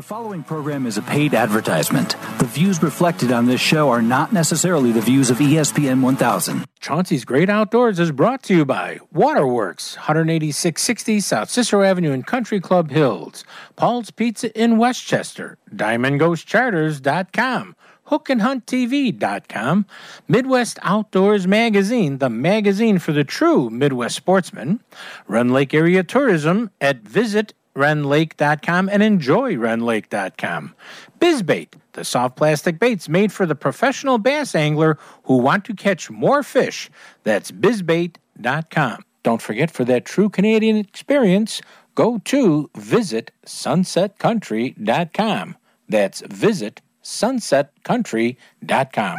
The following program is a paid advertisement. The views reflected on this show are not necessarily the views of ESPN 1000. Chauncey's Great Outdoors is brought to you by Waterworks, 18660 South Cicero Avenue in Country Club Hills, Paul's Pizza in Westchester, DiamondGhostCharters.com, HookandHuntTV.com, Midwest Outdoors Magazine, the magazine for the true Midwest sportsman, Rend Lake Area Tourism at Visit rendlake.com and enjoy rendlake.com. Bizbait, the soft plastic baits made for the professional bass angler who want to catch more fish. That's bizbait.com. Don't forget for that true Canadian experience, go to visit sunsetcountry.com. That's visit sunsetcountry.com.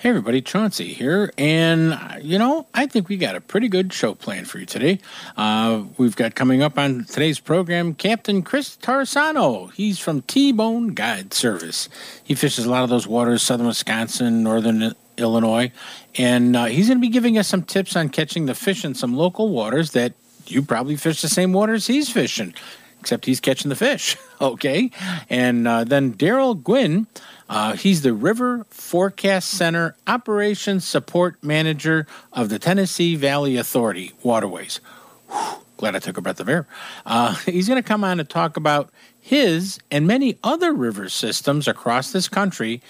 Hey everybody, Chauncey here, and uh, you know I think we got a pretty good show planned for you today. Uh, we've got coming up on today's program Captain Chris Tarsano. He's from T-Bone Guide Service. He fishes a lot of those waters, southern Wisconsin, northern Illinois, and uh, he's going to be giving us some tips on catching the fish in some local waters that you probably fish the same waters he's fishing, except he's catching the fish. okay, and uh, then Daryl Gwynn. Uh, he's the River Forecast Center Operations Support Manager of the Tennessee Valley Authority Waterways. Whew, glad I took a breath of air. Uh, he's going to come on and talk about his and many other river systems across this country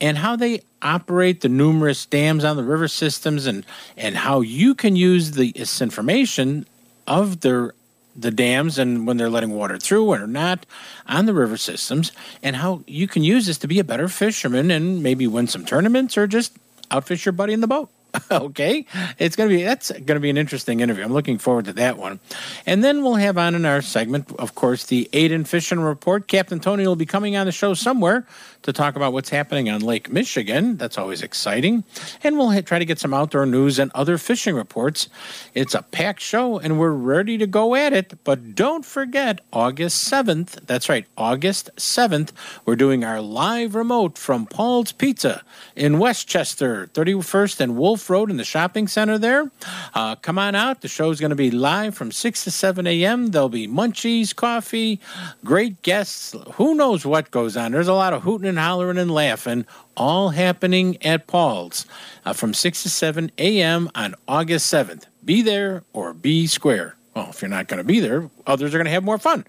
and how they operate the numerous dams on the river systems and, and how you can use the, this information of their the dams and when they're letting water through or not on the river systems and how you can use this to be a better fisherman and maybe win some tournaments or just outfish your buddy in the boat. Okay? It's to be that's to be an interesting interview. I'm looking forward to that one. And then we'll have on in our segment of course the aiden fishing report. Captain tony will be coming on the show somewhere to talk about what's happening on lake michigan that's always exciting and we'll try to get some outdoor news and other fishing reports it's a packed show and we're ready to go at it but don't forget august 7th that's right august 7th we're doing our live remote from paul's pizza in westchester 31st and wolf Road in the shopping center there. Uh, come on out. The show's going to be live from 6 to 7 a.m. There'll be munchies, coffee, great guests. Who knows what goes on? There's a lot of hooting and hollering and laughing, all happening at Paul's uh, from 6 to 7 a.m. on August 7th. Be there or be square. Well, if you're not going to be there, others are going to have more fun.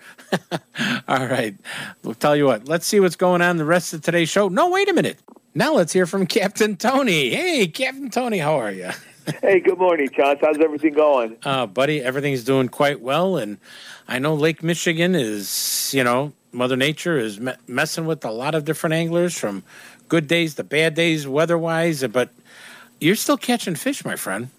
All right. We'll tell you what, let's see what's going on the rest of today's show. No, wait a minute. Now let's hear from Captain Tony. Hey, Captain Tony, how are you? hey, good morning, Chance. How's everything going? Uh, buddy, everything's doing quite well. And I know Lake Michigan is, you know, Mother Nature is me- messing with a lot of different anglers from good days to bad days weather wise. But you're still catching fish, my friend.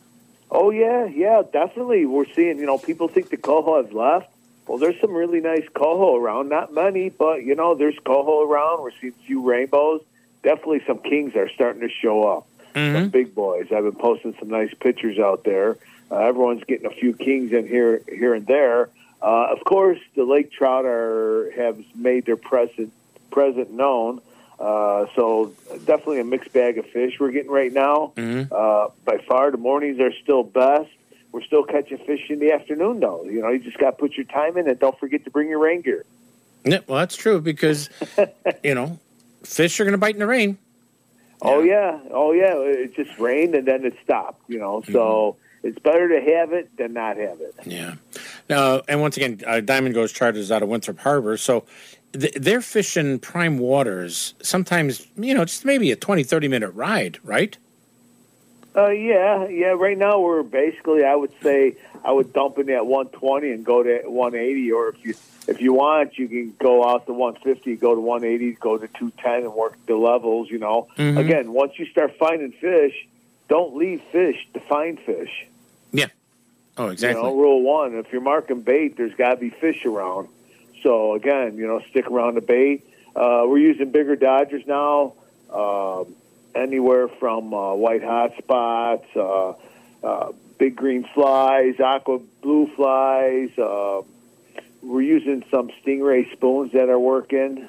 Oh, yeah, yeah, definitely. We're seeing, you know, people think the coho has left. Well, there's some really nice coho around. Not many, but, you know, there's coho around. We're seeing a few rainbows. Definitely some kings are starting to show up. Mm-hmm. Some big boys. I've been posting some nice pictures out there. Uh, everyone's getting a few kings in here, here and there. Uh, of course, the lake trout are have made their present present known. Uh, so definitely a mixed bag of fish we're getting right now. Mm-hmm. Uh, by far, the mornings are still best. We're still catching fish in the afternoon, though. You know, you just got to put your time in, and don't forget to bring your rain gear. Yeah, well, that's true because, you know, fish are going to bite in the rain. Oh yeah, oh yeah. It just rained and then it stopped. You know, so it's better to have it than not have it. Yeah. Now, and once again, uh, Diamond Ghost Charters out of Winthrop Harbor. So th- they're fishing prime waters, sometimes, you know, just maybe a 20, 30 minute ride, right? Uh, yeah, yeah. Right now we're basically, I would say, I would dump in at 120 and go to 180, or if you if you want, you can go out to 150, go to 180, go to 210, and work the levels. You know, Mhm. again, once you start finding fish, don't leave fish to find fish. Yeah. Oh, exactly. You know, rule one: if you're marking bait, there's got to be fish around. So again, you know, stick around the bait. Uh, we're using bigger dodgers now, um anywhere from uh, white hot spots, uh, uh, big green flies, aqua blue flies. Uh, we're using some stingray spoons that are working.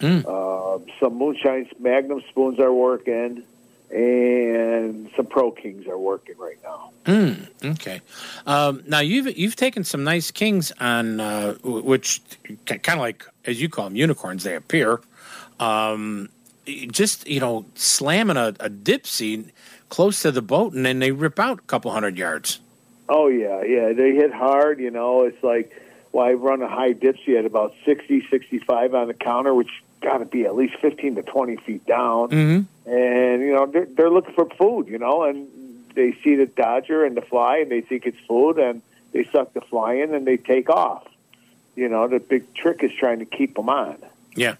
Mm. Uh, some moonshine magnum spoons are working, and some pro kings are working right now. Mm, okay. Um, now you've you've taken some nice kings on uh, which kind of like as you call them unicorns. They appear. Um, just you know, slamming a, a dipsy close to the boat, and then they rip out a couple hundred yards. Oh yeah, yeah. They hit hard. You know, it's like well, I run a high dipsy at about 60, 65 on the counter, which got to be at least fifteen to twenty feet down. Mm-hmm. And you know, they're, they're looking for food. You know, and they see the dodger and the fly, and they think it's food, and they suck the fly in, and they take off. You know, the big trick is trying to keep them on. Yeah.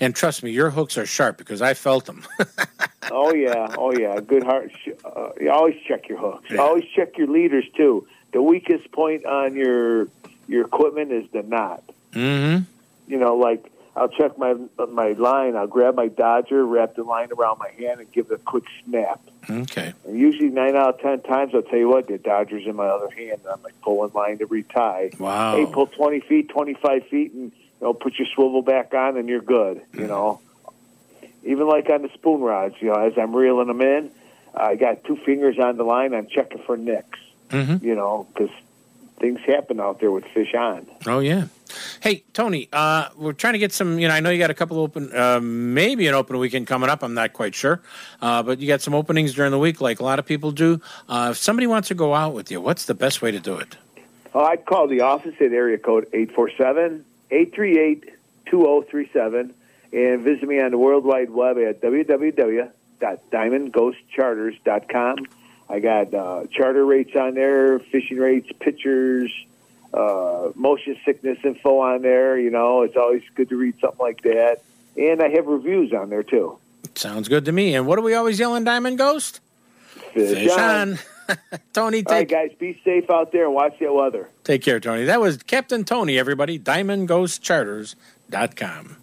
And trust me, your hooks are sharp because I felt them. Oh yeah, oh yeah. Good heart. Uh, you always check your hooks. Yeah. Always check your leaders too. The weakest point on your your equipment is the knot. mm-hmm. You know, like I'll check my my line. I'll grab my dodger, wrap the line around my hand, and give it a quick snap. Okay. And usually nine out of ten times, I'll tell you what, the dodger's in my other hand. And I'm like pulling line to retie. Wow. Hey, pull twenty feet, twenty five feet, and you know, put your swivel back on, and you're good. You know, even like on the spoon rods, you know, as I'm reeling them in, I got two fingers on the line. I'm checking for nicks. Mm-hmm. You know, because things happen out there with fish on. Oh yeah. Hey Tony, uh, we're trying to get some. You know, I know you got a couple open, uh, maybe an open weekend coming up. I'm not quite sure, uh, but you got some openings during the week, like a lot of people do. Uh, if somebody wants to go out with you, what's the best way to do it? Oh, I'd call the office at area code 847-838-2037 and visit me on the World Wide Web at www.diamondghostcharters.com. I got uh, charter rates on there, fishing rates, pictures, uh, motion sickness info on there. You know, it's always good to read something like that. And I have reviews on there too. Sounds good to me. And what are we always yelling, Diamond Ghost? Fish, on. Tony, All right, guys, be safe out there and watch that weather. take care, Tony. That was Captain Tony. Everybody, DiamondGhostCharters.com.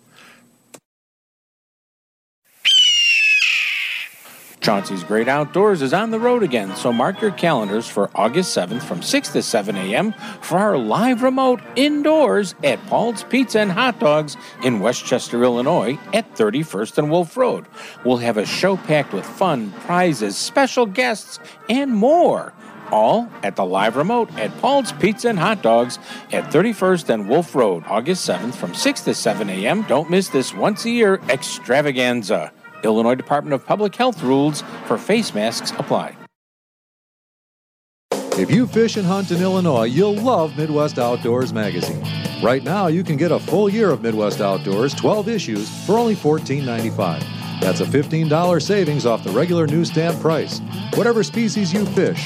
Chauncey's Great Outdoors is on the road again, so mark your calendars for August 7th from 6 to 7 a.m. for our live remote indoors at Paul's Pizza and Hot Dogs in Westchester, Illinois at 31st and Wolf Road. We'll have a show packed with fun, prizes, special guests, and more. All at the live remote at Paul's Pizza and Hot Dogs at 31st and Wolf Road, August 7th from 6 to 7 a.m. Don't miss this once a year extravaganza. Illinois Department of Public Health rules for face masks apply. If you fish and hunt in Illinois, you'll love Midwest Outdoors magazine. Right now, you can get a full year of Midwest Outdoors, 12 issues, for only $14.95. That's a $15 savings off the regular newsstand price. Whatever species you fish,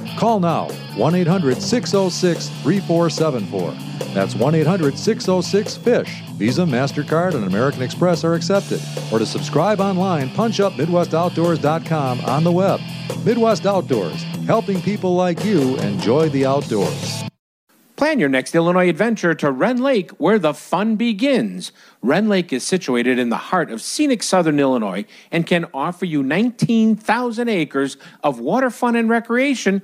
Call now 1 800 606 3474. That's 1 800 606 FISH. Visa, MasterCard, and American Express are accepted. Or to subscribe online, punch up MidwestOutdoors.com on the web. Midwest Outdoors, helping people like you enjoy the outdoors. Plan your next Illinois adventure to Rend Lake, where the fun begins. Rend Lake is situated in the heart of scenic southern Illinois and can offer you 19,000 acres of water fun and recreation,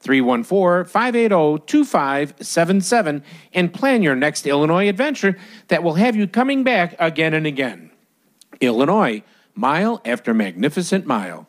314 580 2577 and plan your next Illinois adventure that will have you coming back again and again. Illinois, mile after magnificent mile.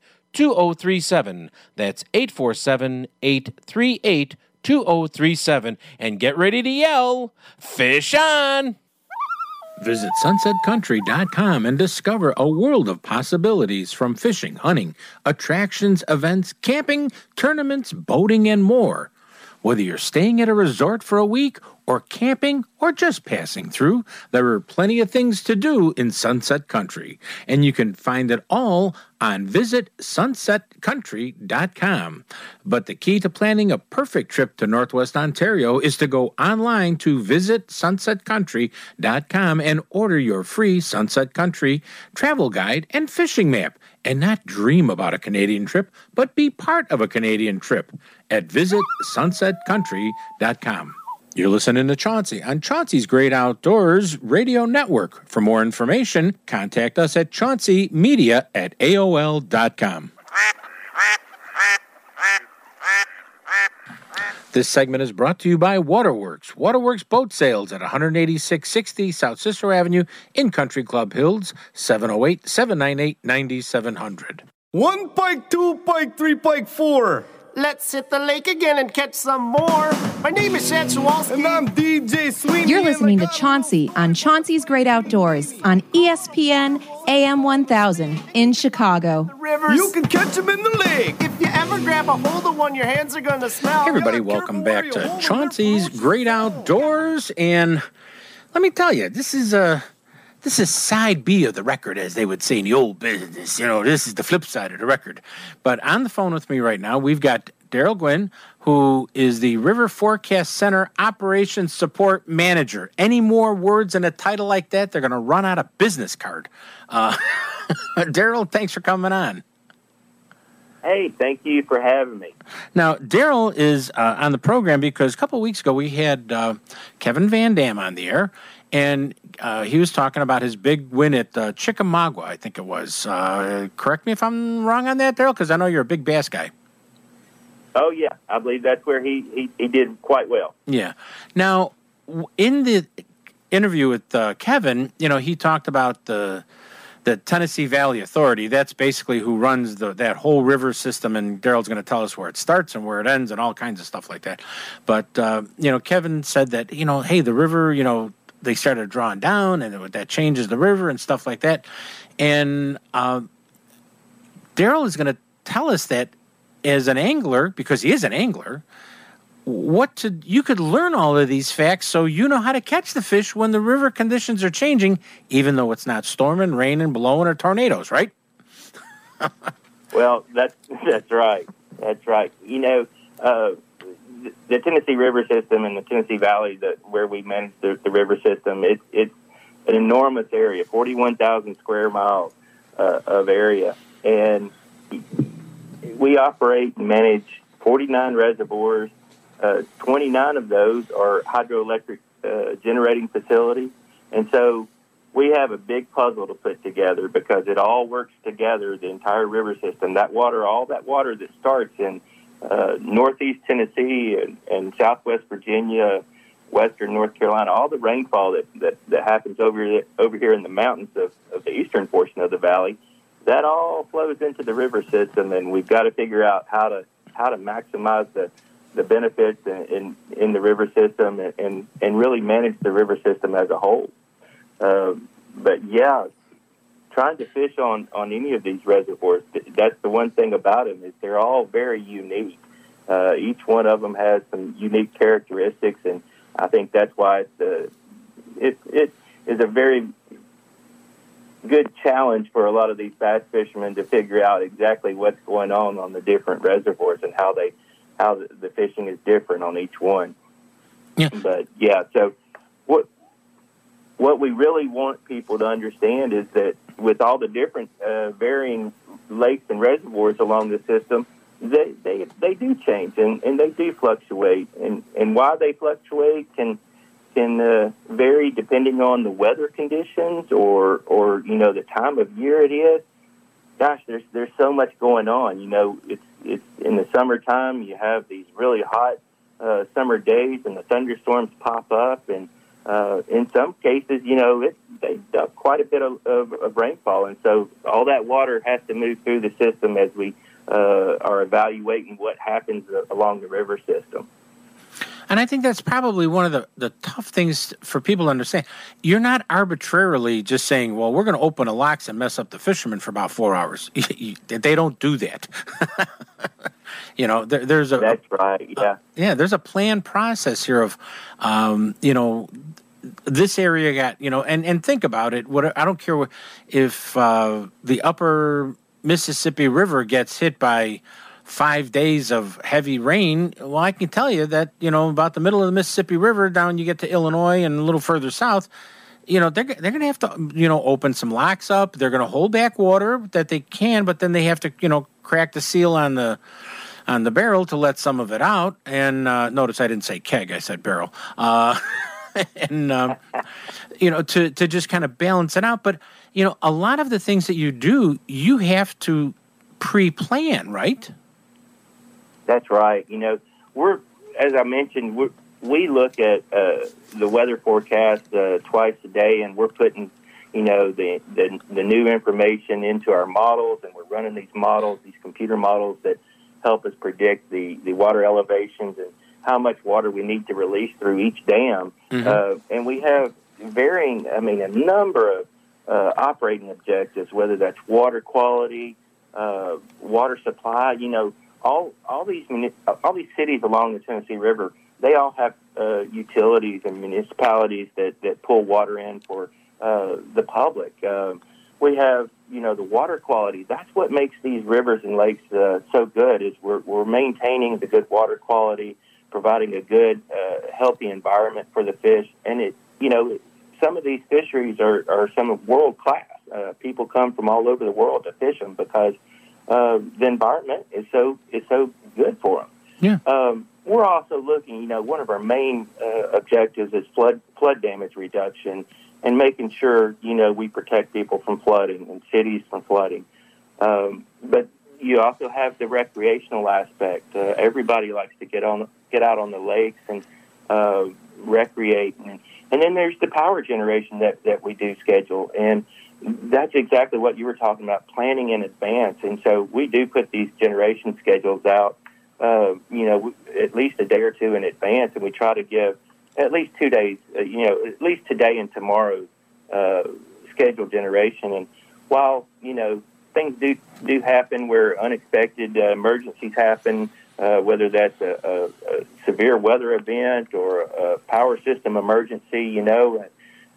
2037. That's 847 838 2037. And get ready to yell, Fish on! Visit sunsetcountry.com and discover a world of possibilities from fishing, hunting, attractions, events, camping, tournaments, boating, and more. Whether you're staying at a resort for a week or camping or just passing through, there are plenty of things to do in Sunset Country, and you can find it all on visitsunsetcountry.com. But the key to planning a perfect trip to Northwest Ontario is to go online to visitsunsetcountry.com and order your free Sunset Country travel guide and fishing map and not dream about a Canadian trip, but be part of a Canadian trip at visitsunsetcountry.com. You're listening to Chauncey on Chauncey's Great Outdoors Radio Network. For more information, contact us at chaunceymedia at AOL.com. This segment is brought to you by Waterworks. Waterworks Boat Sales at 18660 South Cicero Avenue in Country Club Hills, 708 798 9700. One pike, two pike, three pike, four. Let's hit the lake again and catch some more. My name is Chad Shawalski. And I'm DJ Sweeney. You're listening to Chauncey on Chauncey's Great Outdoors on ESPN AM 1000 in Chicago. Rivers. You can catch him in the lake. If you ever grab a hold of one, your hands are going to smell. Hey everybody, Yeah, welcome back to you hold it. Chauncey's Great Outdoors. And let me tell you, this is a this is side B of the record, as they would say in the old business. You know, this is the flip side of the record. But on the phone with me right now, we've got Daryl Gwynn, who is the River Forecast Center Operations Support Manager. Any more words in a title like that, they're going to run out of business card. Uh, Daryl, thanks for coming on. Hey, thank you for having me. Now, Daryl is uh, on the program because a couple of weeks ago we had uh, Kevin Van Dam on the air, and uh, he was talking about his big win at uh, Chickamauga, I think it was. Uh, correct me if I'm wrong on that, Daryl, because I know you're a big bass guy. Oh yeah, I believe that's where he he, he did quite well. Yeah. Now, in the interview with uh, Kevin, you know, he talked about the the Tennessee Valley Authority. That's basically who runs the that whole river system, and Daryl's going to tell us where it starts and where it ends, and all kinds of stuff like that. But uh, you know, Kevin said that you know, hey, the river, you know, they started drawing down, and that changes the river and stuff like that. And uh, Daryl is going to tell us that as an angler, because he is an angler, what to you could learn all of these facts so you know how to catch the fish when the river conditions are changing, even though it's not storming, raining, blowing, or tornadoes, right? Well, that's that's right. That's right. You know, uh, the- Tennessee River system and the Tennessee Valley, that where we manage the, the river system, it, it's an enormous area, forty-one thousand square miles uh, of area, and we operate and manage forty-nine reservoirs. Uh, Twenty-nine of those are hydroelectric uh, generating facilities, and so we have a big puzzle to put together because it all works together, the entire river system. That water, all that water that starts in uh, northeast Tennessee and, and southwest Virginia, western North Carolina, all the rainfall that, that, that happens over, over here in the mountains of, of the eastern portion of the valley, that all flows into the river system, and we've got to figure out how to how to maximize the the benefits in, in, in the river system and, and, and really manage the river system as a whole. Um, but yeah, trying to fish on, on any of these reservoirs, th- that's the one thing about them is they're all very unique. Uh, each one of them has some unique characteristics, and I think that's why it's a, it, it is a very good challenge for a lot of these bass fishermen to figure out exactly what's going on on the different reservoirs and how they how the, fishing is different on each one. Yeah. But yeah, so what what we really want people to understand is that with all the different uh, varying lakes and reservoirs along the system, they they, they do change and, and they do fluctuate, and and why they fluctuate can can uh, vary depending on the weather conditions or or you know the time of year it is. Gosh, there's there's so much going on. You know, it's it's in the summertime. You have these really hot uh, summer days, and the thunderstorms pop up, and uh, in some cases, you know, it they duck quite a bit of, of, of rainfall, and so all that water has to move through the system as we uh, are evaluating what happens along the river system. And I think that's probably one of the, the tough things for people to understand. You're not arbitrarily just saying, well, we're going to open a locks and mess up the fishermen for about four hours. they don't do that. you know, there, there's a. That's right, yeah. yeah, there's a planned process here of, um, you know, this area got, you know, and, and think about it. What I don't care what, if uh, the upper Mississippi River gets hit by five days of heavy rain, well, I can tell you that, you know, about the middle of the Mississippi River down you get to Illinois and a little further south, you know, they're, they're going to have to, you know, open some locks up. They're going to hold back water that they can, but then they have to, you know, crack the seal on the, on the barrel to let some of it out. And uh, notice I didn't say keg, I said barrel. Uh, and, um, you know, to, to just kind of balance it out. But, you know, a lot of the things that you do, you have to pre plan, right? That's right. You know, we're as I mentioned, we we look at uh, the weather forecast uh, twice a day, and we're putting, you know, the, the the new information into our models, and we're running these models, these computer models that help us predict the the water elevations and how much water we need to release through each dam. Mhm. Uh, and we have varying, I mean, a number of uh, operating objectives, whether that's water quality, uh, water supply. You know, all all these all these cities along the Tennessee River, they all have uh, utilities and municipalities that that pull water in for uh, the public. Um, we have you know the water quality. That's what makes these rivers and lakes uh, so good. Is we're we're maintaining the good water quality, providing a good uh, healthy environment for the fish, and it you know some of these fisheries are are some of world class. Uh, people come from all over the world to fish them because uh, the environment is so is so good for them. Yeah. Um, we're also looking. You know, one of our main uh, objectives is flood flood damage reduction and making sure you know we protect people from flooding and cities from flooding. Um, but you also have the recreational aspect. Uh, everybody likes to get on get out on the lakes and uh, recreate, and, and then there's the power generation that that we do schedule and that's exactly what you were talking about planning in advance and so we do put these generation schedules out uh, you know at least a day or two in advance and we try to give at least two days uh, you know at least today and tomorrow's uh, scheduled generation and while you know things do do happen where unexpected uh, emergencies happen uh, whether that's a, a, a severe weather event or a power system emergency. You know,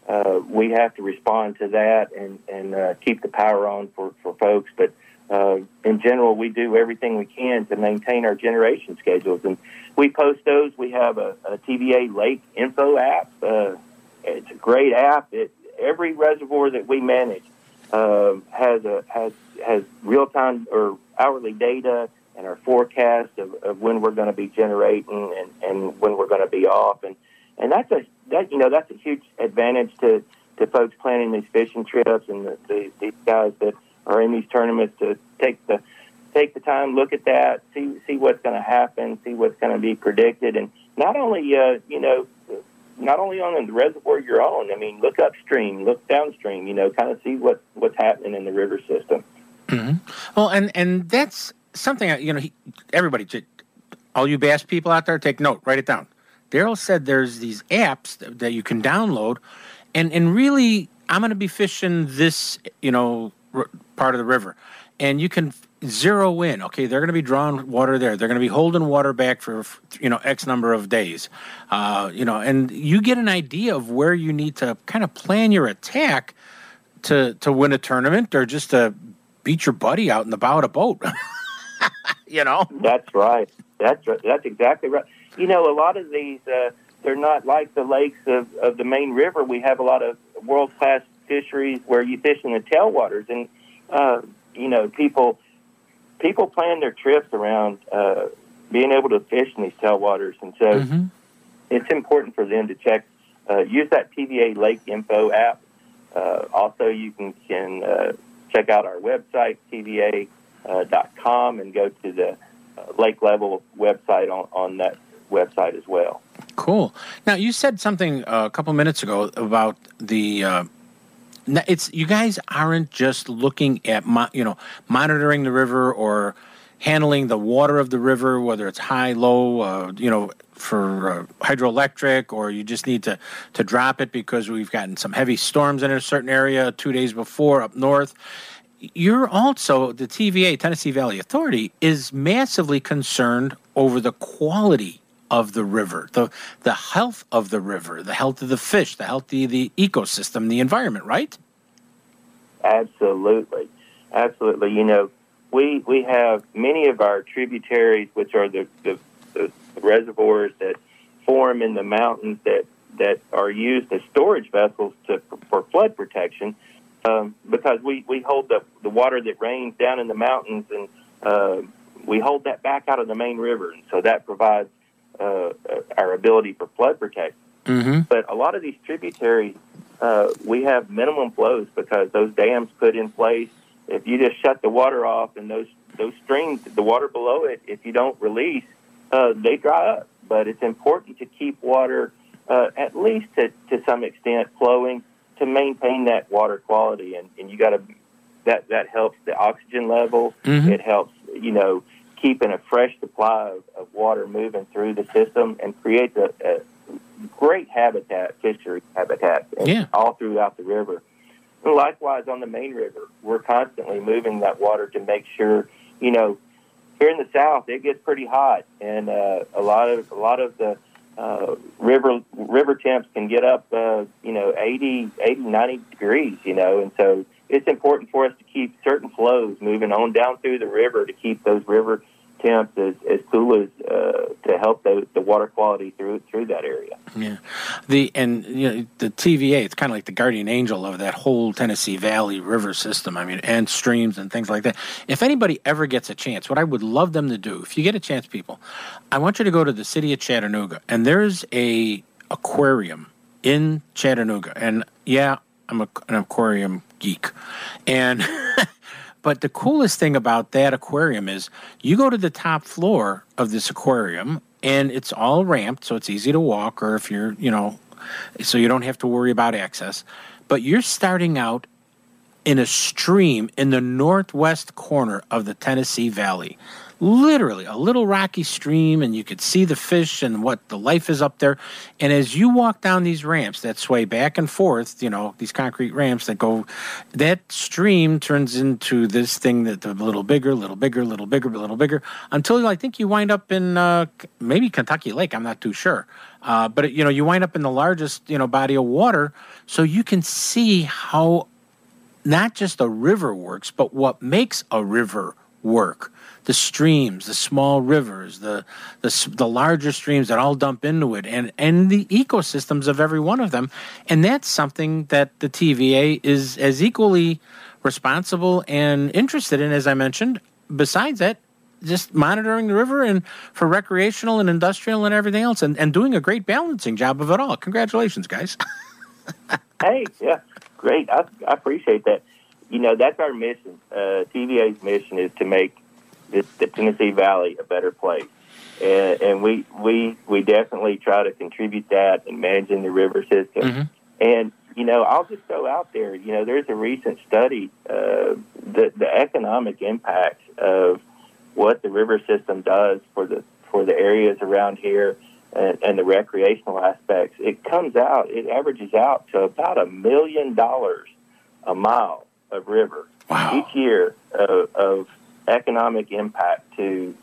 uh, we have to respond to that and and uh, keep the power on for for folks. But uh, in general, we do everything we can to maintain our generation schedules, and we post those. We have a, a TVA Lake Info app. Uh, it's a great app. It, every reservoir that we manage uh, has a has has real time or hourly data and our forecast of, of when we're going to be generating and, and when we're going to be off, and and that's a that you know that's a huge advantage to to folks planning these fishing trips and the, the, these guys that are in these tournaments to take the take the time, look at that, see see what's going to happen, see what's going to be predicted, and not only uh, you know not only on the reservoir you're on. I mean, look upstream, look downstream. You know, kind of see what what's happening in the river system. Mm-hmm. Well, and and that's something you know. He, everybody, all you bass people out there, take note, write it down. Daryl said there's these apps that, that you can download, and and really, I'm going to be fishing this, you know, r- part of the river, and you can zero in. Okay, they're going to be drawing water there. They're going to be holding water back for you know X number of days. Uh, you know, and you get an idea of where you need to kind of plan your attack to to win a tournament or just to beat your buddy out in the bow of a boat. you know, that's right. That's right. That's exactly right. You know, a lot of these uh, they're not like the lakes of, of the main river. We have a lot of world class fisheries where you fish in the tailwaters, and uh, you know people people plan their trips around uh, being able to fish in these tailwaters, and so mm-hmm. it's important for them to check uh, use that TVA Lake Info app. Uh, also, you can can uh, check out our website TVA.com and go to the uh, lake level website on, on that website as well. Cool. Now you said something uh, a couple minutes ago about the. Uh, it's you guys aren't just looking at mo- you know monitoring the river or handling the water of the river, whether it's high, low, uh, you know, for uh, hydroelectric, or you just need to to drop it because we've gotten some heavy storms in a certain area two days before up north. You're also the TVA Tennessee Valley Authority is massively concerned over the quality of the river, the the health of the river, the health of the fish, the health of the ecosystem, the environment, right? Absolutely, absolutely. You know, we we have many of our tributaries, which are the, the, the reservoirs that form in the mountains that that are used as storage vessels to for flood protection, um, because we we hold the the water that rains down in the mountains and uh, we hold that back out of the main river, and so that provides uh, our ability for flood protection. Mm-hmm. But a lot of these tributaries, uh, we have minimum flows because those dams put in place. If you just shut the water off and those those streams, the water below it, if you don't release, uh, they dry up. But it's important to keep water uh, at least to, to some extent flowing to maintain that water quality. And, and you got to that that helps the oxygen level. Mhm. It helps you know keeping a fresh supply of, of water moving through the system and creates a, a great habitat, fishery habitat, and Yeah. all throughout the river. And likewise, on the main river, we're constantly moving that water to make sure, you know, here in the south it gets pretty hot, and uh, a lot of a lot of the uh, river river temps can get up, uh, you know, 80, 80, 90 degrees, you know, and so it's important for us to keep certain flows moving on down through the river to keep those river temps as, as uh, to help the, the water quality through through that area. Yeah, the and you know the TVA. It's kind of like the guardian angel of that whole Tennessee Valley river system. I mean, and streams and things like that. If anybody ever gets a chance, what I would love them to do, if you get a chance, people, I want you to go to the city of Chattanooga, and there's a aquarium in Chattanooga, and yeah, I'm a, an aquarium geek, and. But the coolest thing about that aquarium is you go to the top floor of this aquarium and it's all ramped, so it's easy to walk, or if you're, you know, so you don't have to worry about access. But you're starting out in a stream in the northwest corner of the Tennessee Valley. Literally a little rocky stream, and you could see the fish and what the life is up there. And as you walk down these ramps that sway back and forth, you know, these concrete ramps that go, that stream turns into this thing that's a little bigger, little bigger, little bigger, a little bigger, until I think you wind up in uh, maybe Kentucky Lake. I'm not too sure. Uh, but you know, you wind up in the largest you know body of water, so you can see how not just a river works, but what makes a river work. The streams, the small rivers, the, the the larger streams that all dump into it, and and the ecosystems of every one of them, and that's something that the TVA is as equally responsible and interested in as I mentioned. Besides that, just monitoring the river and for recreational and industrial and everything else, and, and doing a great balancing job of it all. Congratulations, guys. Hey, yeah, great. I, I appreciate that. You know, that's our mission. Uh, TVA's mission is to make this, the Tennessee Valley a better place, and, and we we we definitely try to contribute that in managing the river system. And you know, I'll just go out there. You know, there's a recent study uh, the the economic impact of what the river system does for the for the areas around here and, and the recreational aspects. It comes out, it averages out to about a million dollars a mile of river each year of, of economic impact to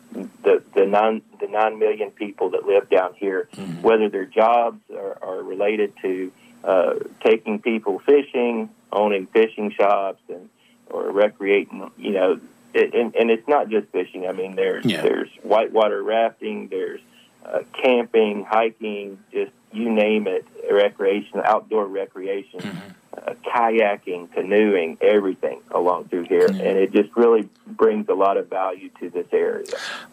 the the nine the nine million people that live down here, whether their jobs are, are related to uh, taking people fishing, owning fishing shops, and or recreating. You know, it, and, and it's not just fishing. I mean, there's Yeah. there's whitewater rafting, there's uh, camping, hiking, just you name it, recreation, outdoor recreation, uh, kayaking, canoeing, everything along through here, and it just really brings a lot of value to this area.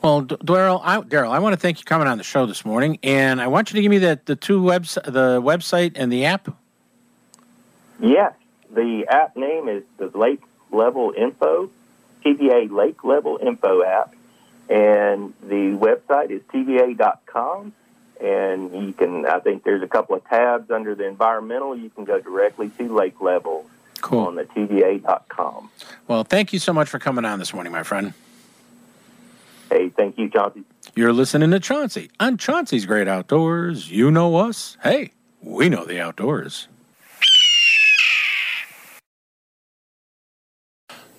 Well, Daryl, I, Daryl, I want to thank you for coming on the show this morning, and I want you to give me the the two webs the website and the app. Yes, the app name is the Lake Level Info, TVA Lake Level Info app, and the website is TVA.com. And you can, I think there's a couple of tabs under the environmental. You can go directly to Lake Level Cool. on the TVA.com. Well, thank you so much for coming on this morning, my friend. Hey, thank you, Chauncey. You're listening to Chauncey on Chauncey's Great Outdoors. You know us. Hey, we know the outdoors.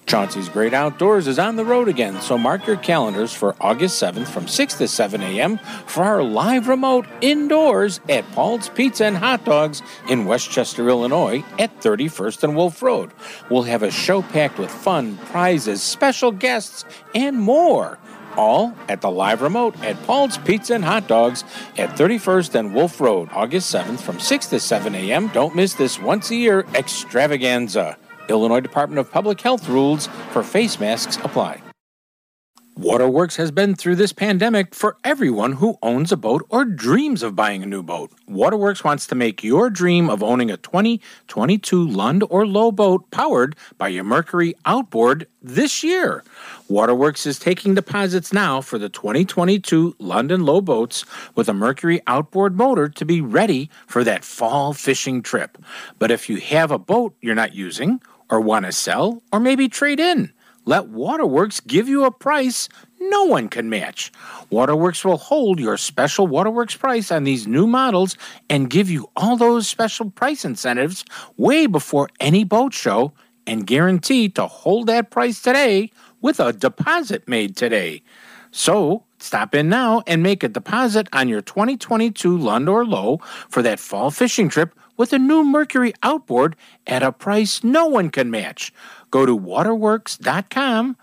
Chauncey's Great Outdoors is on the road again, so mark your calendars for August 7th from 6 to 7 a.m. for our live remote indoors at Paul's Pizza and Hot Dogs in Westchester, Illinois at 31st and Wolf Road. We'll have a show packed with fun, prizes, special guests, and more. All at the live remote at Paul's Pizza and Hot Dogs at 31st and Wolf Road, August 7th from 6 to 7 a.m. Don't miss this once a year extravaganza. Illinois Department of Public Health rules for face masks apply. Waterworks has been through this pandemic for everyone who owns a boat or dreams of buying a new boat. Waterworks wants to make your dream of owning a 2022 Lund or Lowe boat powered by your Mercury outboard this year. Waterworks is taking deposits now for the 2022 London Lowe boats with a Mercury outboard motor to be ready for that fall fishing trip. But if you have a boat you're not using, or want to sell, or maybe trade in, let Waterworks give you a price no one can match. Waterworks will hold your special Waterworks price on these new models and give you all those special price incentives way before any boat show and guarantee to hold that price today with a deposit made today. So, stop in now and make a deposit on your 2022 Lund or Lowe for that fall fishing trip with a new Mercury outboard at a price no one can match. Go to waterworks.com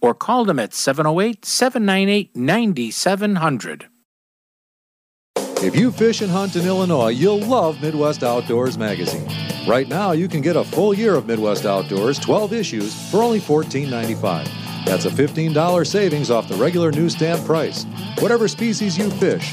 or call them at 708 798 9700. If you fish and hunt in Illinois, you'll love Midwest Outdoors magazine. Right now, you can get a full year of Midwest Outdoors, 12 issues, for only $14.95. That's a $15 savings off the regular newsstand price. Whatever species you fish,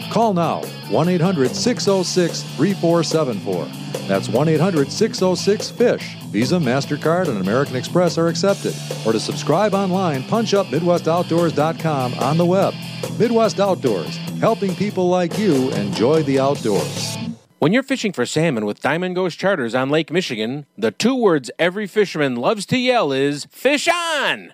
Call now 1 800 606 3474. That's 1 800 606 FISH. Visa, MasterCard, and American Express are accepted. Or to subscribe online, punch up MidwestOutdoors.com on the web. Midwest Outdoors, helping people like you enjoy the outdoors. When you're fishing for salmon with Diamond Ghost Charters on Lake Michigan, the two words every fisherman loves to yell is fish on!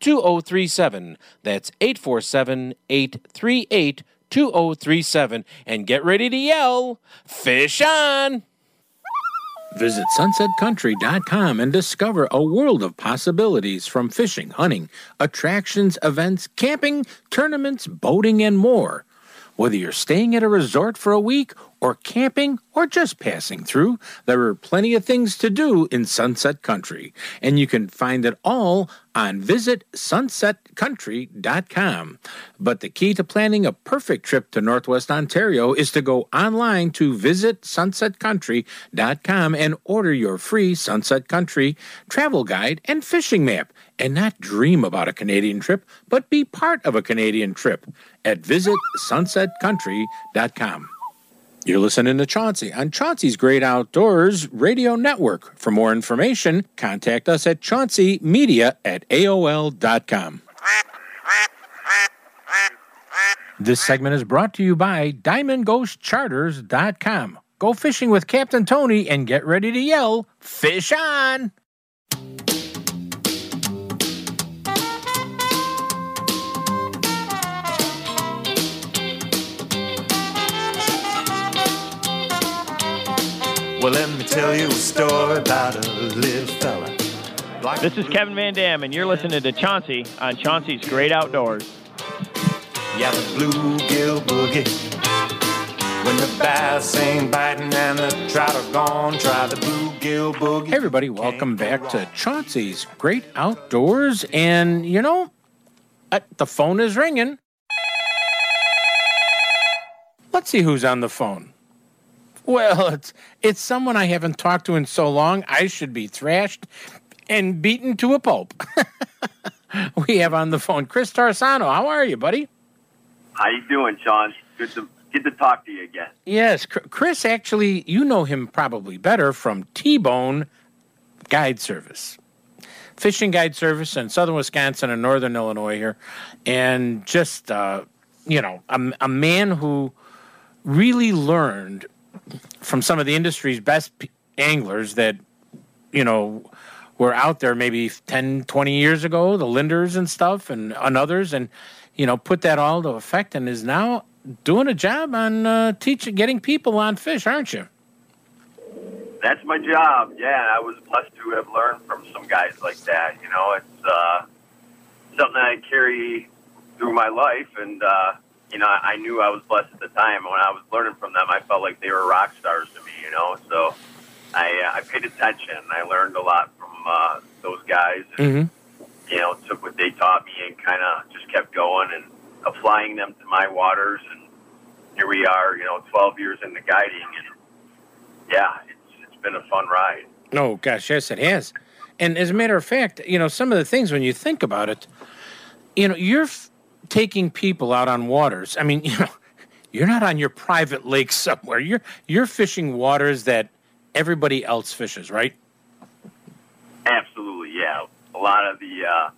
2037. That's 847 838 2037. And get ready to yell, Fish on! Visit sunsetcountry.com and discover a world of possibilities from fishing, hunting, attractions, events, camping, tournaments, boating, and more. Whether you're staying at a resort for a week or camping or just passing through, there are plenty of things to do in Sunset Country, and you can find it all on visitsunsetcountry.com. But the key to planning a perfect trip to Northwest Ontario is to go online to visitsunsetcountry.com and order your free Sunset Country travel guide and fishing map, and not dream about a Canadian trip, but be part of a Canadian trip at visitsunsetcountry.com. You're listening to Chauncey on Chauncey's Great Outdoors Radio Network. For more information, contact us at chaunceymedia at AOL.com. This segment is brought to you by DiamondGhostCharters.com. Go fishing with Captain Tony and get ready to yell, Fish on! Well, let me tell you a story about a little fella. Like This is Kevin Van Dam, and you're listening to Chauncey on Chauncey's Great Outdoors. Yeah, the bluegill boogie. When the bass ain't biting and the trout are gone, try the bluegill boogie. Hey, everybody, welcome back to Chauncey's Great Outdoors. And, you know, uh, the phone is ringing. Let's see who's on the phone. Well, it's it's someone I haven't talked to in so long. I should be thrashed and beaten to a pulp. we have on the phone Chris Tarsano. How are you, buddy? How you doing, Sean? Good to good to talk to you again. Yes, Chris. Actually, you know him probably better from T-Bone Guide Service, fishing guide service in southern Wisconsin and northern Illinois here, and just uh, you know a, a man who really learned from some of the industry's best p- anglers that you know were out there maybe 10 20 years ago the Lindners and stuff and, and others and you know put that all to effect and is now doing a job on uh, teaching getting people on fish aren't you That's my job. Yeah, I was blessed to have learned from some guys like that. You know, it's uh, something I carry through my life, and uh, you know, I knew I was blessed at the time. When I was learning from them, I felt like they were rock stars to me. You know, so I uh, I paid attention. I learned a lot from uh, those guys. And, mm-hmm. you know, took what they taught me and kind of just kept going and applying them to my waters. And here we are, you know, 12 years into guiding, and yeah, it's it's been a fun ride. Oh gosh, yes, it has. And as a matter of fact, you know, some of the things when you think about it, you know, you're f- taking people out on waters. I mean, you know, you're not on your private lake somewhere. You're you're fishing waters that everybody else fishes, right? Absolutely, yeah. A lot of the uh,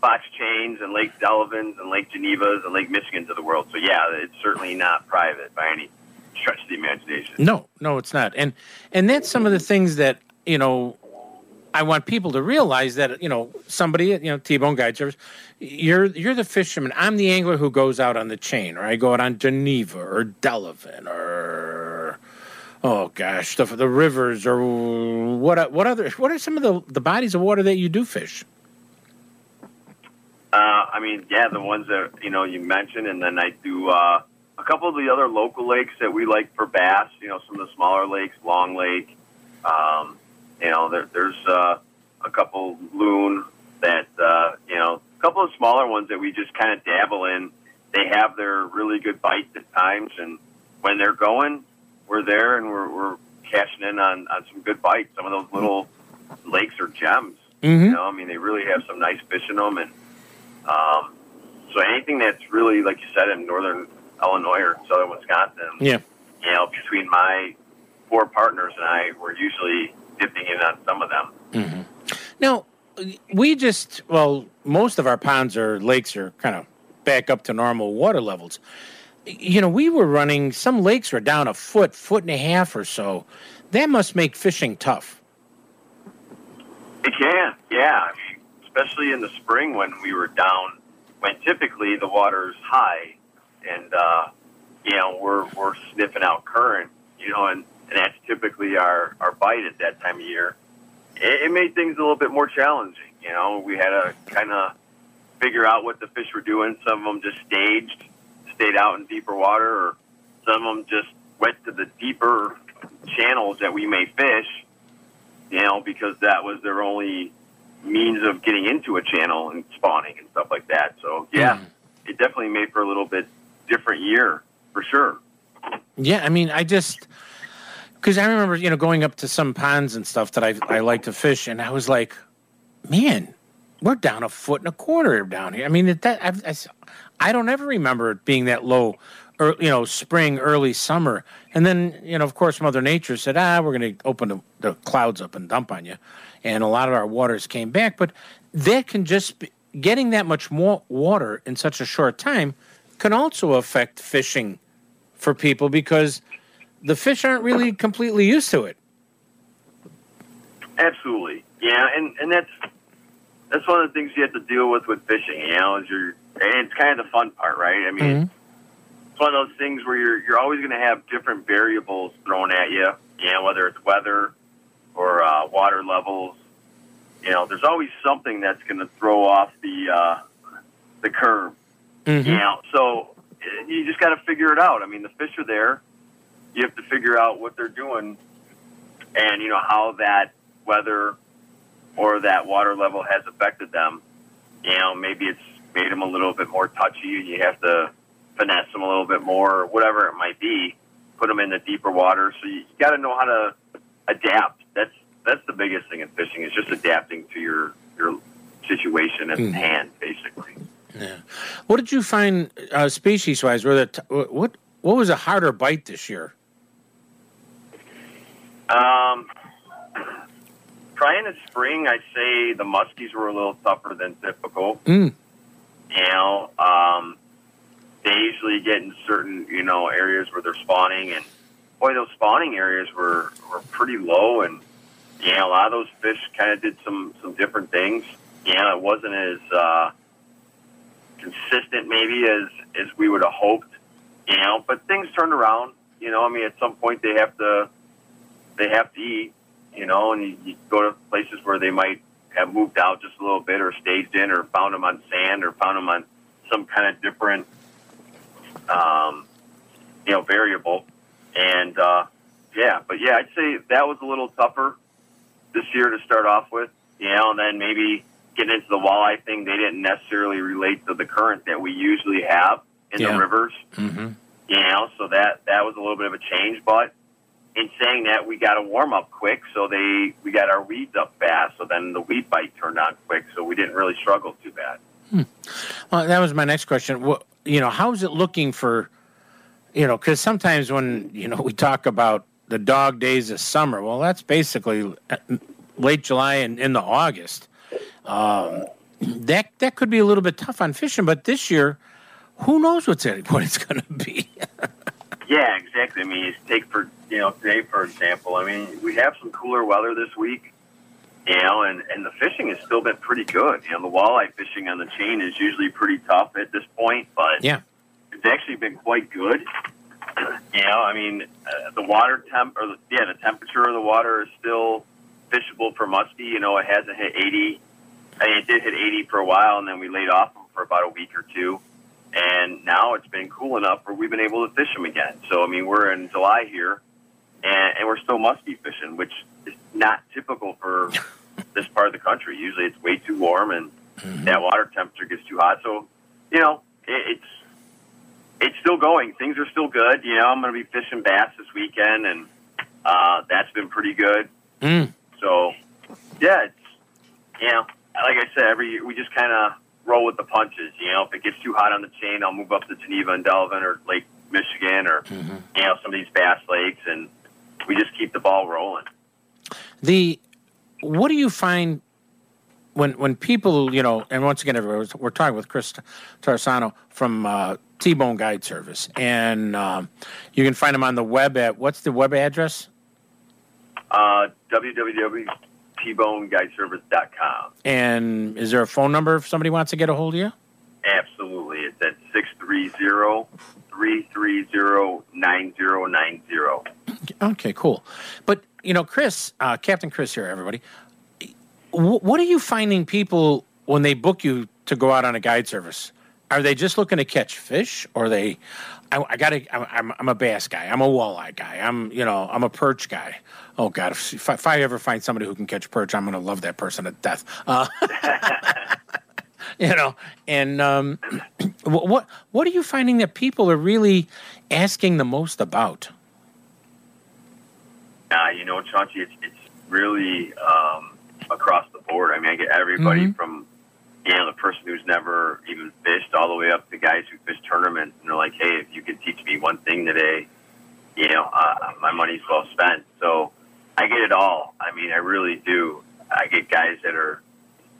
Fox Chains and Lake Delavans and Lake Genevas and Lake Michigans of the world. So yeah, it's certainly not private by any stretch of the imagination. No, no, it's not. And and that's some of the things that you know I want people to realize that you know somebody, you know, T-Bone Service, you're you're the fisherman. I'm the angler who goes out on the chain, or I go out on Geneva or Delavan or oh gosh, the the rivers or what what other what are some of the the bodies of water that you do fish? Uh, I mean, yeah, the ones that you know you mentioned, and then I do uh, a couple of the other local lakes that we like for bass. You know, some of the smaller lakes, Long Lake. Um, you know, there, there's uh, a couple loon that uh, you know, a couple of smaller ones that we just kind of dabble in. They have their really good bites at times, and when they're going, we're there and we're, we're cashing in on, on some good bites. Some of those little lakes are gems. Mm-hmm. You know, I mean, they really have some nice fish in them, and um, so anything that's really, like you said, in northern Illinois or southern Wisconsin, Yeah. you know, between my four partners and I, we're usually dipping in on some of them. Mm-hmm. Now, we just well, most of our ponds or lakes are kind of back up to normal water levels. You know, we were running some lakes were down a foot, foot and a half or so. That must make fishing tough. It can, yeah. I mean, especially in the spring when we were down, when typically the water's high, and uh, you know we're we're sniffing out current, you know, and, and that's typically our our bite at that time of year. It, it made things a little bit more challenging. You know, we had to kind of figure out what the fish were doing. Some of them just staged, stayed out in deeper water, or some of them just went to the deeper channels that we may fish you know, because that was their only means of getting into a channel and spawning and stuff like that. So yeah, hmm. it definitely made for a little bit different year for sure. Yeah, I mean, I just because I remember you know going up to some ponds and stuff that I I like to fish, and I was like, man, we're down a foot and a quarter down here. I mean, that I, s- I don't ever remember it being that low, or you know, spring, early summer, and then you know, of course, Mother Nature said, ah, we're going to open the, the clouds up and dump on you, and a lot of our waters came back, but that can just be, getting that much more water in such a short time can also affect fishing for people because the fish aren't really completely used to it. Absolutely, yeah, and and that's that's one of the things you have to deal with with fishing. You know, is you're and it's kind of the fun part, right? I mean, it's one of those things where you're you're always going to have different variables thrown at you. You know, whether it's weather or uh, water levels. You know, there's always something that's going to throw off the uh, the curve. Mm-hmm. You know, so uh, you just got to figure it out. I mean, the fish are there. You have to figure out what they're doing, and you know how that weather or that water level has affected them. You know, maybe it's made them a little bit more touchy, and you have to finesse them a little bit more, or whatever it might be. Put them in the deeper water, so you, you got to know how to adapt. That's that's the biggest thing in fishing is just adapting to your your situation at Mhm. hand, basically. Yeah. What did you find uh, species wise? Were the t- what what was a harder bite this year? Um, probably in the spring, I'd say the muskies were a little tougher than typical. Mm. You know, um, they usually get in certain, you know, areas where they're spawning, and boy, those spawning areas were were pretty low, and know, a lot of those fish kind of did some some different things. You know, it wasn't as uh, consistent maybe as as we would have hoped. You know, but things turned around. You know, I mean, at some point they have to they have to eat. You know, and you, you go to places where they might have moved out just a little bit, or staged in, or found them on sand, or found them on some kind of different, um, you know, variable. And uh, yeah, but yeah, I'd say that was a little tougher this year to start off with. You know, and then maybe getting into the walleye thing, they didn't necessarily relate to the current that we usually have in Yeah. the rivers. Mm-hmm. You know, so that that was a little bit of a change. But in saying that, we got to warm up quick, so they we got our weeds up fast. So then the weed bite turned on quick, so we didn't really struggle too bad. Well, that was my next question. What you know, how's it looking for? You know, because sometimes when you know we talk about the dog days of summer, well, that's basically uh, late July and into August. Um, that that could be a little bit tough on fishing, but this year, who knows what's what it's going to be? Yeah, exactly. I mean, take for you know today for example. I mean, we have some cooler weather this week, You know, and and the fishing has still been pretty good. You know, the walleye fishing on the chain is usually pretty tough at this point, but Yeah. it's actually been quite good. You know, I mean, uh, the water temp or the, yeah, the temperature of the water is still fishable for muskie. You know, it hasn't hit 80. I mean, it did hit 80 for a while, and then we laid off them for about a week or two. And now it's been cool enough where we've been able to fish them again. So, I mean, we're in July here, and, and we're still muskie fishing, which is not typical for this part of the country. Usually it's way too warm, and that water temperature gets too hot. So, you know, it, it's it's still going. Things are still good. You know, I'm going to be fishing bass this weekend, and uh, that's been pretty good. Mm. So, yeah, it's you know, like I said, every we just kind of roll with the punches. You know, if it gets too hot on the chain, I'll move up to Geneva and Delavan or Lake Michigan or you know some of these bass lakes, and we just keep the ball rolling. The what do you find when when people you know? And once again, we're talking with Chris Tarsano from uh, T Bone Guide Service, and um, you can find him on the web at what's the web address? Uh, www.tboneguideservice.com. And is there a phone number if somebody wants to get a hold of you? Absolutely, it's at 630-330-9090. Okay, cool. But you know, Chris, uh, Captain Chris here, everybody. Wh- what are you finding people when they book you to go out on a guide service? Are they just looking to catch fish, or they? I, I got to. I'm, I'm a bass guy. I'm a walleye guy. I'm you know I'm a perch guy. Oh God, if, if, I, if I ever find somebody who can catch perch, I'm going to love that person to death. Uh, you know, and um, what what are you finding that people are really asking the most about? Uh, you know, Chauncey, it's, it's really um, across the board. I mean, I get everybody Mhm. from, you know, the person who's never even fished all the way up to guys who fish tournaments. And they're like, hey, if you could teach me one thing today, you know, uh, my money's well spent. So I get it all. I mean, I really do. I get guys that are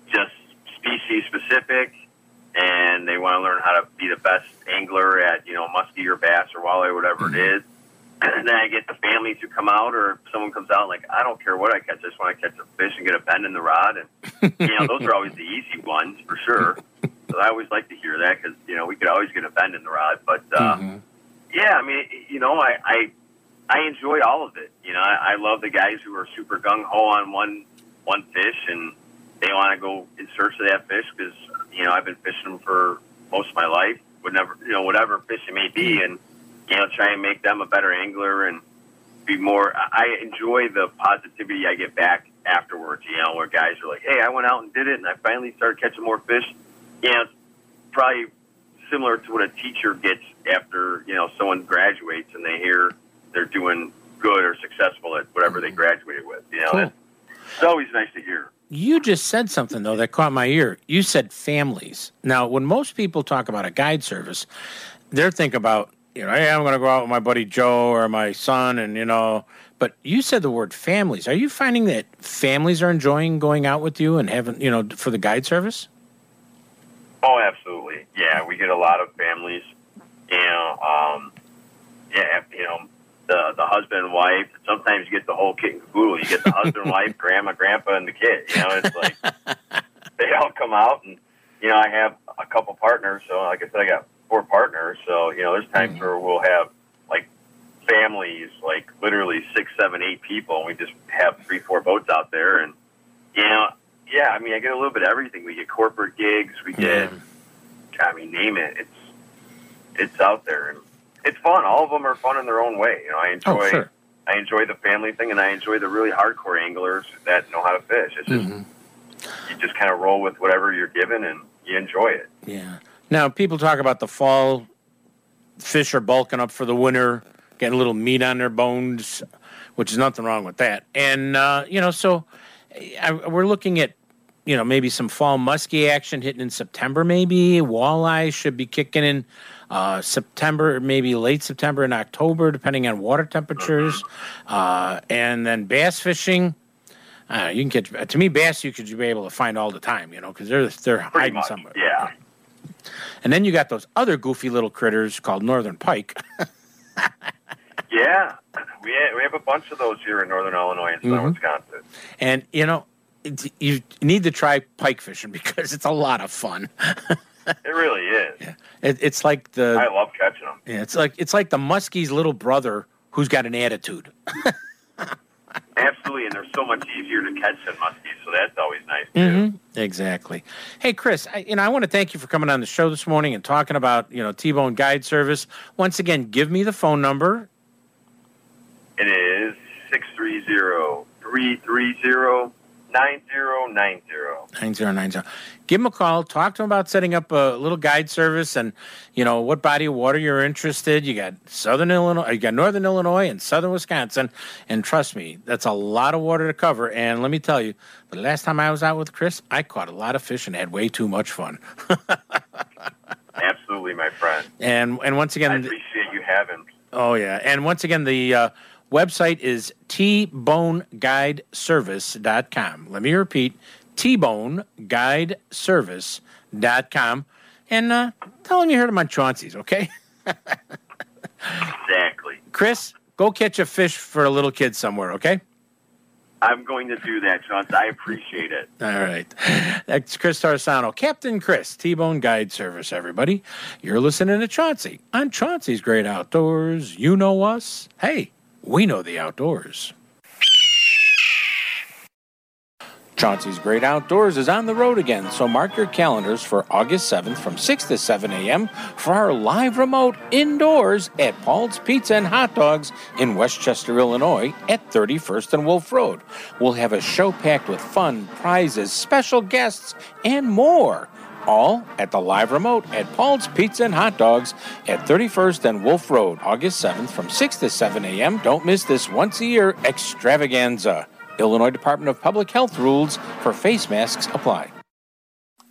just species specific and they want to learn how to be the best angler at, you know, muskie or bass or walleye or whatever it is. And then I get the families who come out, or someone comes out like, I don't care what I catch, I just want to catch a fish and get a bend in the rod. And you know, those are always the easy ones for sure. So I always like to hear that because you know we could always get a bend in the rod. But uh, yeah, I mean, you know, I, I I enjoy all of it. You know, I, I love the guys who are super gung ho on one one fish and they want to go in search of that fish because you know I've been fishing them for most of my life. Would never, you know, whatever fish it may be, and you know, try and make them a better angler and be more. I enjoy the positivity I get back afterwards. You know, where guys are like, "Hey, I went out and did it, and I finally started catching more fish." You know, it's probably similar to what a teacher gets after you know someone graduates and they hear they're doing good or successful at whatever they mm-hmm. graduated with. You know, Cool. it's always nice to hear. You just said something though that caught my ear. You said families. Now, when most people talk about a guide service, they're thinking about you know, hey, I'm going to go out with my buddy Joe or my son, and you know. But you said the word families. Are you finding that families are enjoying going out with you and having you know for the guide service? Oh, absolutely. Yeah, we get a lot of families. You know, um, yeah, you know, the the husband and wife. Sometimes you get the whole kit and caboodle. You get the husband, wife, grandma, grandpa, and the kid. You know, it's like they all come out, and you know, I have a couple partners. So, like I said, I got four partners. So, you know, there's times mm-hmm. where we'll have like families, like literally six, seven, eight people, and we just have three, four boats out there, and you know, yeah, I mean, I get a little bit of everything. We get corporate gigs, we get, I mean, name it. It's it's out there, and it's fun. All of them are fun in their own way. You know, I oh, enjoy. Oh, sure. I enjoy the family thing, and I enjoy the really hardcore anglers that know how to fish. It's just mm-hmm. you just kind of roll with whatever you're given, and you enjoy it. Yeah. Now people talk about the fall. Fish are bulking up for the winter, getting a little meat on their bones, which is nothing wrong with that. And uh, you know, so I, we're looking at you know maybe some fall muskie action hitting in September. Maybe walleye should be kicking in uh, September, maybe late September and October, depending on water temperatures. Uh, and then bass fishing. Uh, you can catch to me bass. You could be able to find all the time, you know, because they're they're hiding somewhere. Yeah. And then you got those other goofy little critters called northern pike. Yeah, we have, we have a bunch of those here in northern Illinois and southern Mhm. Wisconsin. And you know, you need to try pike fishing because it's a lot of fun. It really is. It, it's like the I love catching them. yeah, it's like it's like the muskie's little brother who's got an attitude. Absolutely, and they're so much easier to catch than muskies, so that's always nice. Mm-hmm. Exactly. Hey, Chris, I, you know I want to thank you for coming on the show this morning and talking about you know T-Bone Guide Service. Once again, give me the phone number. It is 630-330-9090. 9090. 9090. Give him a call. Talk to him about setting up a little guide service and, you know, what body of water you're interested. You got Southern Illinois, you got Northern Illinois and Southern Wisconsin. And trust me, that's a lot of water to cover. And let me tell you, the last time I was out with Chris, I caught a lot of fish and had way too much fun. Absolutely, my friend. And and once again, I appreciate you having. Oh yeah, and once again, the uh, website is tboneguideservice.com. Let me repeat: tboneguideservice.com, and uh, tell them you heard them on Chauncey's. Okay, Exactly. Chris, go catch a fish for a little kid somewhere. Okay. I'm going to do that, Chauncey. I appreciate it. All right. That's Chris Tarsano, Captain Chris, T Bone Guide Service, everybody. You're listening to Chauncey on Chauncey's Great Outdoors. You know us. Hey, we know the outdoors. Chauncey's Great Outdoors is on the road again, so mark your calendars for August 7th from 6 to 7 a.m. for our live remote indoors at Paul's Pizza and Hot Dogs in Westchester, Illinois at 31st and Wolf Road. We'll have a show packed with fun, prizes, special guests, and more. All at the live remote at Paul's Pizza and Hot Dogs at 31st and Wolf Road, August 7th from 6 to 7 a.m. Don't miss this once a year extravaganza. Illinois Department of Public Health rules for face masks apply.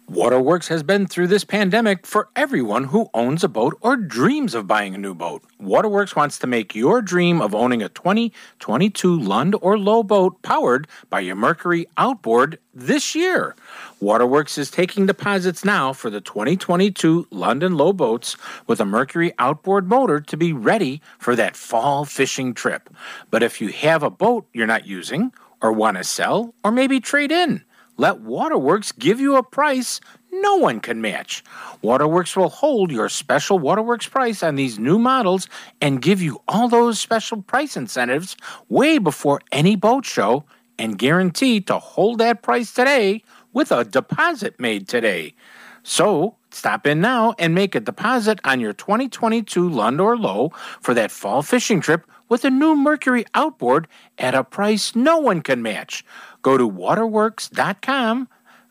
Waterworks has been through this pandemic for everyone who owns a boat or dreams of buying a new boat. Waterworks wants to make your dream of owning a 2022 Lund or Lowe boat powered by your Mercury outboard this year. Waterworks is taking deposits now for the 2022 London Lowe boats with a Mercury outboard motor to be ready for that fall fishing trip. But if you have a boat you're not using, or want to sell, or maybe trade in, let Waterworks give you a price no one can match. Waterworks will hold your special Waterworks price on these new models and give you all those special price incentives way before any boat show and guarantee to hold that price today with a deposit made today. So, stop in now and make a deposit on your 2022 Lund or Lowe for that fall fishing trip with a new Mercury outboard at a price no one can match. Go to waterworks.com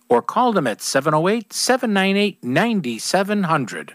or call them at 708 798 9700.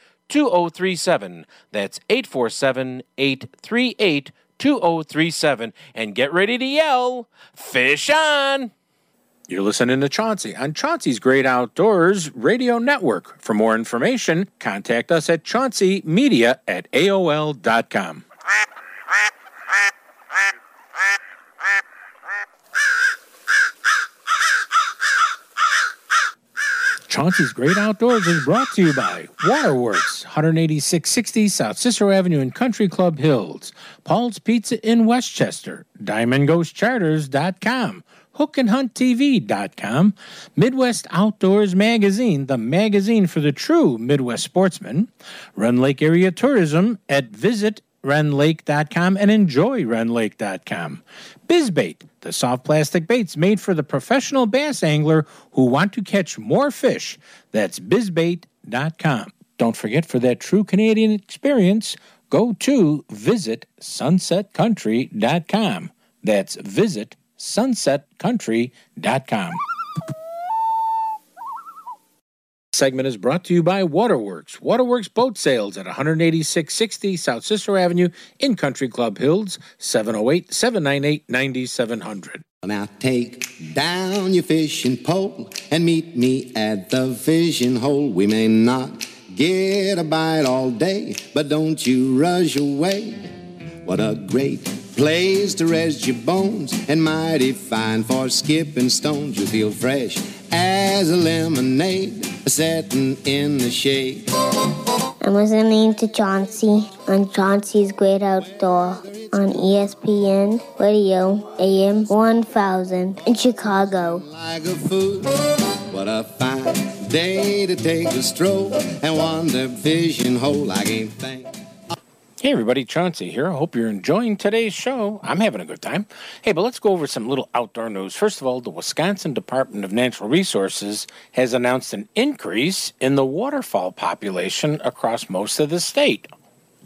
2037. That's 847 838 2037. And get ready to yell, Fish on! You're listening to Chauncey on Chauncey's Great Outdoors Radio Network. For more information, contact us at chaunceymedia at AOL.com. Chauncey's Great Outdoors is brought to you by Waterworks, 18660 South Cicero Avenue in Country Club Hills, Paul's Pizza in Westchester, DiamondGhostCharters.com, HookandHuntTV.com, Midwest Outdoors Magazine, the magazine for the true Midwest sportsman, Rend Lake Area Tourism at Visit rendlake.com and enjoy rendlake.com. Bizbait, the soft plastic baits made for the professional bass angler who want to catch more fish. That's bizbait.com. Don't forget for that true Canadian experience, go to visit sunsetcountry.com. That's visit sunsetcountry.com. Segment is brought to you by Waterworks. Waterworks Boat Sales at 18660 South Cicero Avenue in Country Club Hills, 708 798 9700. Now take down your fishing pole and meet me at the fishing hole. We may not get a bite all day, but don't you rush away. What a great place to rest your bones and mighty fine for skipping stones. You feel fresh as a lemonade setting in the shade. I'm listening to Chauncey on Chauncey's Great Outdoor on ESPN Radio AM 1000 in Chicago. Like a fool, what a fine day to take a stroll and wander fishing hole. I can't think. Hey everybody, Chauncey here. I hope you're enjoying today's show. I'm having a good time. Hey, but let's go over some little outdoor news. First of all, the Wisconsin Department of Natural Resources has announced an increase in the waterfowl population across most of the state.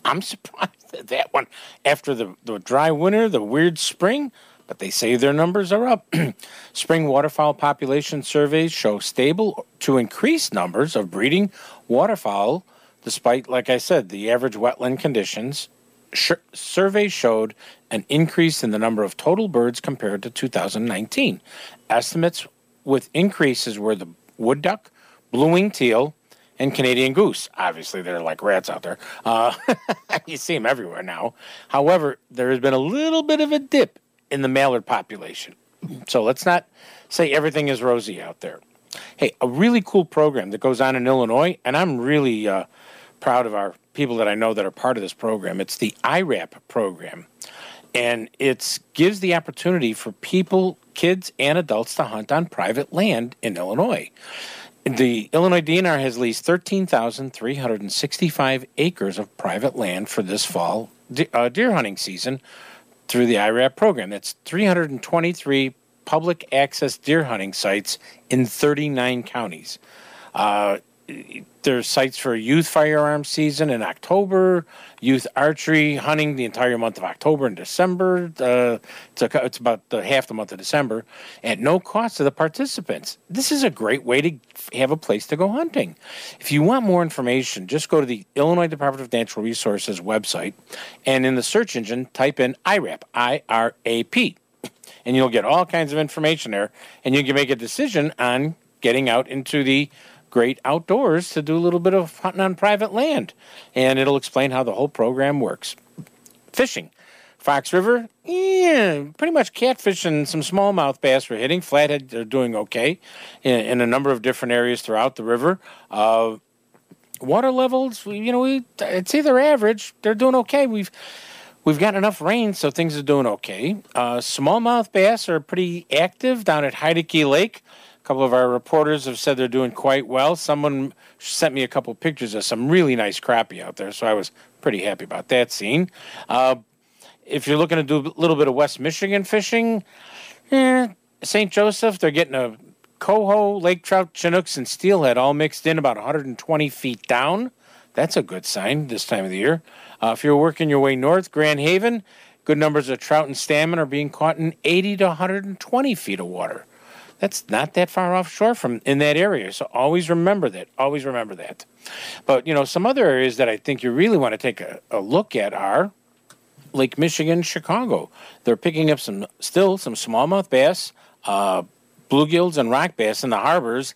I'm surprised at that one. After the, the dry winter, the weird spring, but they say their numbers are up. Spring waterfowl population surveys show stable to increased numbers of breeding waterfowl despite, like I said, the average wetland conditions. Sh- surveys showed an increase in the number of total birds compared to 2019. Estimates with increases were the wood duck, blue-winged teal, and Canadian goose. Obviously, they're like rats out there. Uh, you see them everywhere now. However, there has been a little bit of a dip in the mallard population. So let's not say everything is rosy out there. Hey, a really cool program that goes on in Illinois, and I'm really uh, proud of our people that I know that are part of this program. It's the IRAP program, and it gives the opportunity for people, kids, and adults to hunt on private land in Illinois. The Illinois DNR has leased 13,365 acres of private land for this fall uh, deer hunting season through the IRAP program. That's 323 public access deer hunting sites in 39 counties. Uh, there's sites for youth firearm season in October, youth archery hunting the entire month of October and December. Uh, it's, a, it's about the half the month of December at no cost to the participants. This is a great way to have a place to go hunting. If you want more information, just go to the Illinois Department of Natural Resources website and in the search engine type in IRAP, I R A P, and you'll get all kinds of information there, and you can make a decision on getting out into the great outdoors to do a little bit of hunting on private land. And it'll explain how the whole program works. Fishing. Fox River, yeah, pretty much catfish and some smallmouth bass we're hitting. Flathead, they're doing okay in, in a number of different areas throughout the river. Uh, water levels, you know, we I'd say they're average. They're doing okay. We've We've got enough rain, so things are doing okay. Uh, smallmouth bass are pretty active down at Heidecke Lake. Couple of our reporters have said they're doing quite well. Someone sent me a couple pictures of some really nice crappie out there, so I was pretty happy about that scene. Uh, if you're looking to do a little bit of West Michigan fishing, eh, St. Joseph, they're getting a coho, lake trout, chinooks, and steelhead all mixed in about 120 feet down. That's a good sign this time of the year. Uh, if you're working your way north, Grand Haven, good numbers of trout and salmon are being caught in 80 to 120 feet of water. That's not that far offshore from in that area. So always remember that. Always remember that. But you know, some other areas that I think you really want to take a, a look at are Lake Michigan, Chicago. They're picking up some still some smallmouth bass, uh, bluegills, and rock bass in the harbors.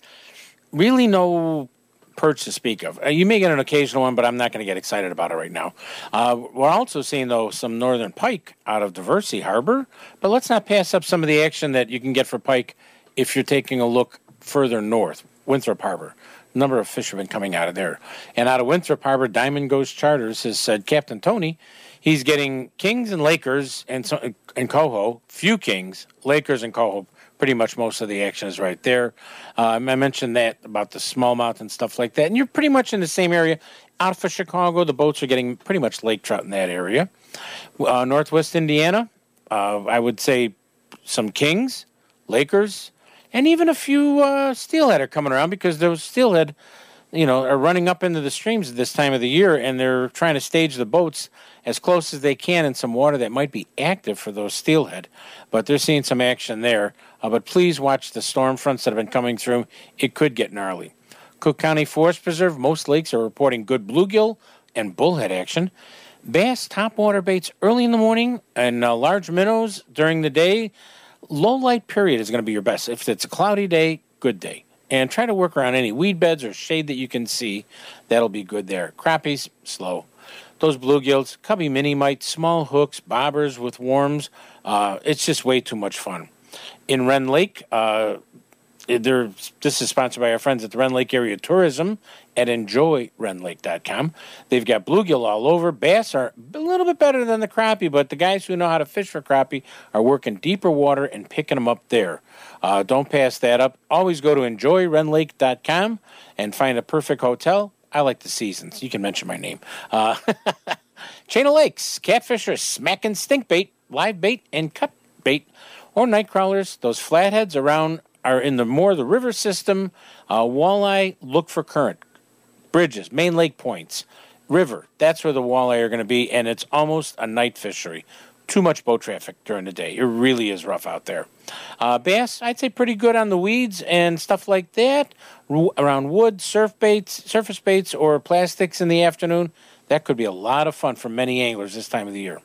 Really, no perch to speak of. Uh, you may get an occasional one, but I'm not going to get excited about it right now. Uh, we're also seeing though some northern pike out of Diversey Harbor, but let's not pass up some of the action that you can get for pike if you're taking a look further north, Winthrop Harbor. Number of fishermen coming out of there, and out of Winthrop Harbor, Diamond Ghost Charters has said Captain Tony he's getting Kings and Lakers and and Coho, few Kings, Lakers and Coho. Pretty much most of the action is right there. Um, I mentioned that about the smallmouth and stuff like that, and you're pretty much in the same area. Out of Chicago, the boats are getting pretty much lake trout in that area. Uh, Northwest Indiana, uh, I would say some Kings, Lakers, and even a few uh, steelhead are coming around because those steelhead, you know, are running up into the streams at this time of the year, and they're trying to stage the boats as close as they can in some water that might be active for those steelhead. But they're seeing some action there. Uh, but please watch the storm fronts that have been coming through. It could get gnarly. Cook County Forest Preserve, most lakes are reporting good bluegill and bullhead action. Bass topwater baits early in the morning and uh, large minnows during the day. Low light period is going to be your best. If it's a cloudy day, good day. And try to work around any weed beds or shade that you can see. That'll be good there. Crappies, slow those bluegills, cubby mini mites, small hooks, bobbers with worms. Uh, it's just way too much fun. In Rend Lake, uh, they're, this is sponsored by our friends at the Rend Lake Area Tourism at enjoyrendlake.com. They've got bluegill all over. Bass are a little bit better than the crappie, but the guys who know how to fish for crappie are working deeper water and picking them up there. Uh, don't pass that up. Always go to enjoyrendlake.com and find a perfect hotel I like the seasons. You can mention my name. Uh, Chain of Lakes, catfishers smacking stink bait, live bait, and cut bait, or night crawlers. Those flatheads around are in the more the river system. Uh, walleye, look for current. Bridges, main lake points, river. That's where the walleye are going to be, and it's almost a night fishery too much boat traffic during the day. It really is rough out there. Uh, bass, I'd say pretty good on the weeds and stuff like that. R- around wood, surf baits, surface baits, or plastics in the afternoon. That could be a lot of fun for many anglers this time of the year.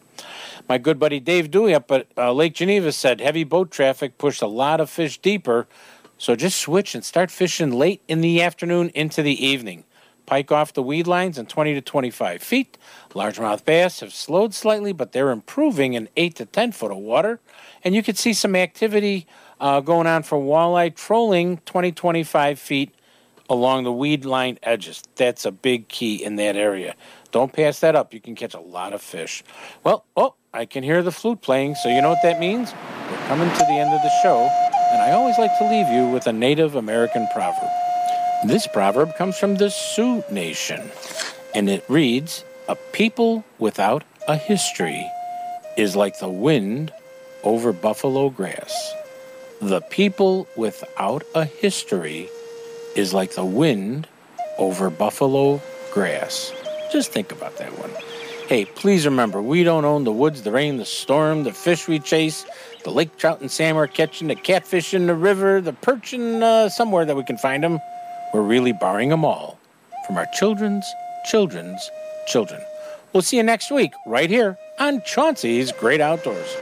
My good buddy Dave Dewey up at uh, Lake Geneva said heavy boat traffic pushed a lot of fish deeper, so just switch and start fishing late in the afternoon into the evening. Pike off the weed lines in 20 to 25 feet. Largemouth bass have slowed slightly, but they're improving in 8 to 10 foot of water. And you can see some activity uh, going on for walleye trolling 20, 25 feet along the weed line edges. That's a big key in that area. Don't pass that up. You can catch a lot of fish. Well, oh, I can hear the flute playing, so you know what that means? We're coming to the end of the show, and I always like to leave you with a Native American proverb. This proverb comes from the Sioux Nation, and it reads A people without a history is like the wind over buffalo grass. The people without a history is like the wind over buffalo grass. Just think about that one. Hey, please remember, we don't own the woods, the rain, the storm, the fish we chase, the lake trout and salmon we're catching, the catfish in the river, the perch in uh, somewhere that we can find them. We're really borrowing them all from our children's children's children. We'll see you next week right here on Chauncey's Great Outdoors.